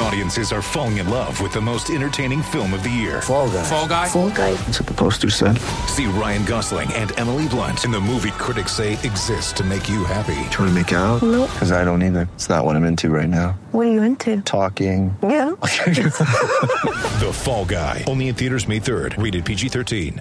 Audiences are falling in love with the most entertaining film of the year. Fall guy. Fall guy. Fall guy. That's what the poster said. See Ryan Gosling and Emily Blunt in the movie critics say exists to make you happy. Trying to make it out? Nope. Because I don't either. It's not what I'm into right now. What are you into? Talking. Yeah. The Fall Guy. Only in theaters May 3rd. Rated PG-13.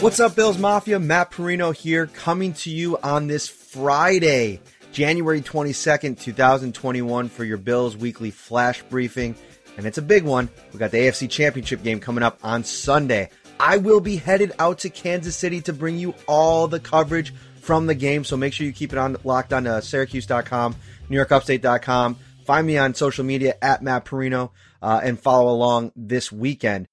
What's up, Bills Mafia? Matt Parrino here, coming to you on this Friday, January 22nd, 2021, for your Bills weekly flash briefing. And it's a big one. We got the AFC Championship game coming up on Sunday. I will be headed out to Kansas City to bring you all the coverage from the game. So make sure you keep it on locked on to Syracuse.com, NewYorkUpstate.com. Find me on social media at Matt Parrino uh, and follow along this weekend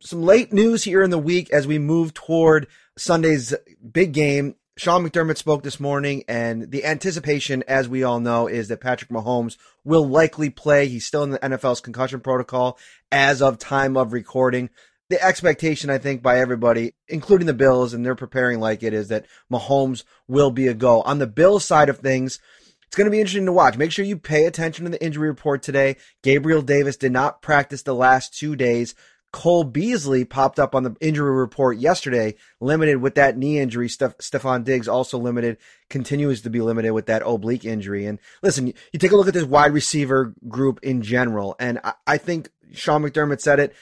some late news here in the week as we move toward Sunday's big game. Sean McDermott spoke this morning, and the anticipation, as we all know, is that Patrick Mahomes will likely play. He's still in the NFL's concussion protocol as of time of recording. The expectation, I think, by everybody, including the Bills, and they're preparing like it, is that Mahomes will be a go. On the Bills side of things, it's going to be interesting to watch. Make sure you pay attention to the injury report today. Gabriel Davis did not practice the last two days. Cole Beasley popped up on the injury report yesterday, limited with that knee injury. Steph- Stefon Diggs also limited, continues to be limited with that oblique injury. And listen, you take a look at this wide receiver group in general, and I, I think Sean McDermott said it.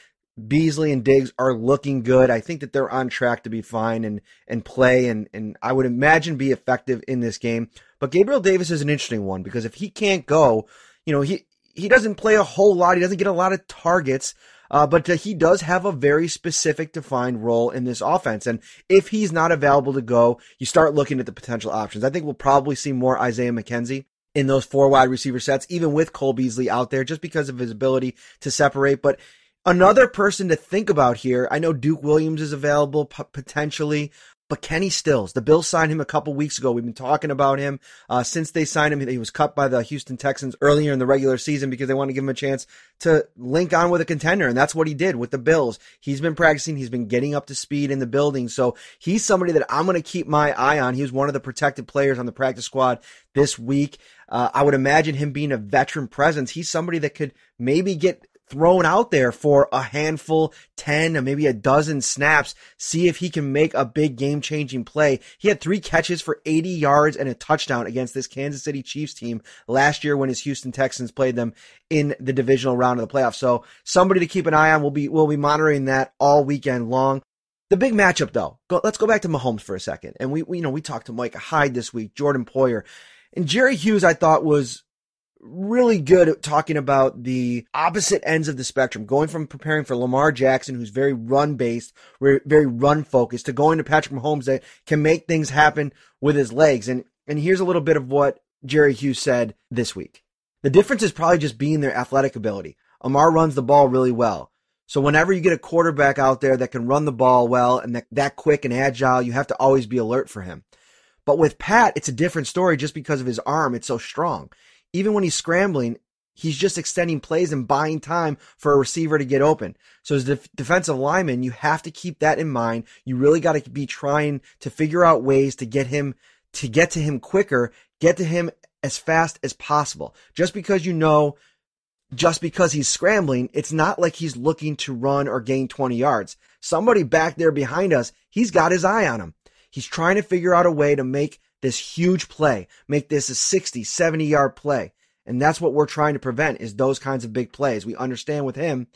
Beasley and Diggs are looking good. I think that they're on track to be fine and and play and and I would imagine be effective in this game. But Gabriel Davis is an interesting one because if he can't go, you know, he he doesn't play a whole lot. He doesn't get a lot of targets. Uh, but he does have a very specific defined role in this offense. And if he's not available to go, you start looking at the potential options. I think we'll probably see more Isaiah McKenzie in those four wide receiver sets, even with Cole Beasley out there, just because of his ability to separate. But another person to think about here, I know Duke Williams is available p- potentially. But Kenny Stills, the Bills signed him a couple weeks ago. We've been talking about him uh, since they signed him. He was cut by the Houston Texans earlier in the regular season because they wanted to give him a chance to link on with a contender, and that's what he did with the Bills. He's been practicing. He's been getting up to speed in the building, so he's somebody that I'm going to keep my eye on. He was one of the protected players on the practice squad this week. Uh, I would imagine him being a veteran presence. He's somebody that could maybe get thrown out there for a handful, 10 or maybe a dozen snaps, see if he can make a big game changing play. He had three catches for 80 yards and a touchdown against this Kansas City Chiefs team last year when his Houston Texans played them in the divisional round of the playoffs. So somebody to keep an eye on. We'll be, we'll be monitoring that all weekend long. The big matchup though, go, let's go back to Mahomes for a second. And we, we, you know, we talked to Micah Hyde this week, Jordan Poyer, and Jerry Hughes, I thought was really good at talking about the opposite ends of the spectrum, going from preparing for Lamar Jackson, who's very run based, very run focused, to going to Patrick Mahomes that can make things happen with his legs. And, and here's a little bit of what Jerry Hughes said this week. The difference is probably just being their athletic ability. Amar runs the ball really well. So whenever you get a quarterback out there that can run the ball well and that, that quick and agile, you have to always be alert for him. But with Pat, it's a different story just because of his arm. It's so strong even when he's scrambling, he's just extending plays and buying time for a receiver to get open. So as a defensive lineman, you have to keep that in mind. You really got to be trying to figure out ways to get him to get to him quicker, get to him as fast as possible. Just because you know just because he's scrambling, it's not like he's looking to run or gain 20 yards. Somebody back there behind us, he's got his eye on him. He's trying to figure out a way to make this huge play, make this a 60, 70 yard play. And that's what we're trying to prevent is those kinds of big plays. We understand with him,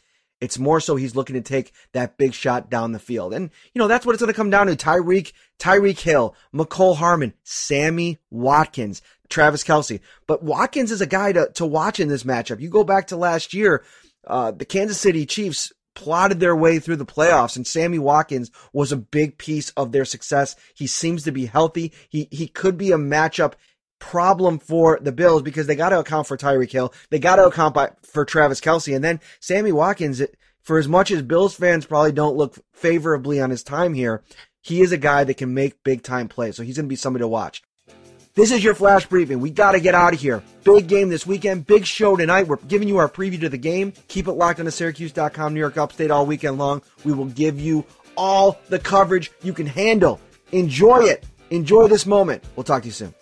it's more so he's looking to take that big shot down the field. And, you know, that's what it's going to come down to. Tyreek, Tyreek Hill, Mecole Hardman, Sammy Watkins, Travis Kelce. But Watkins is a guy to, to watch in this matchup. You go back to last year, uh, the Kansas City Chiefs plotted their way through the playoffs and Sammy Watkins was a big piece of their success. He seems to be healthy. He, he could be a matchup problem for the Bills because they got to account for Tyreek Hill. They got to account by, for Travis Kelce. And then Sammy Watkins, for as much as Bills fans probably don't look favorably on his time here, he is a guy that can make big time plays. So he's going to be somebody to watch. This is your flash briefing. We got to get out of here. Big game this weekend. Big show tonight. We're giving you our preview to the game. Keep it locked on to Syracuse.com, New York Upstate all weekend long. We will give you all the coverage you can handle. Enjoy it. Enjoy this moment. We'll talk to you soon.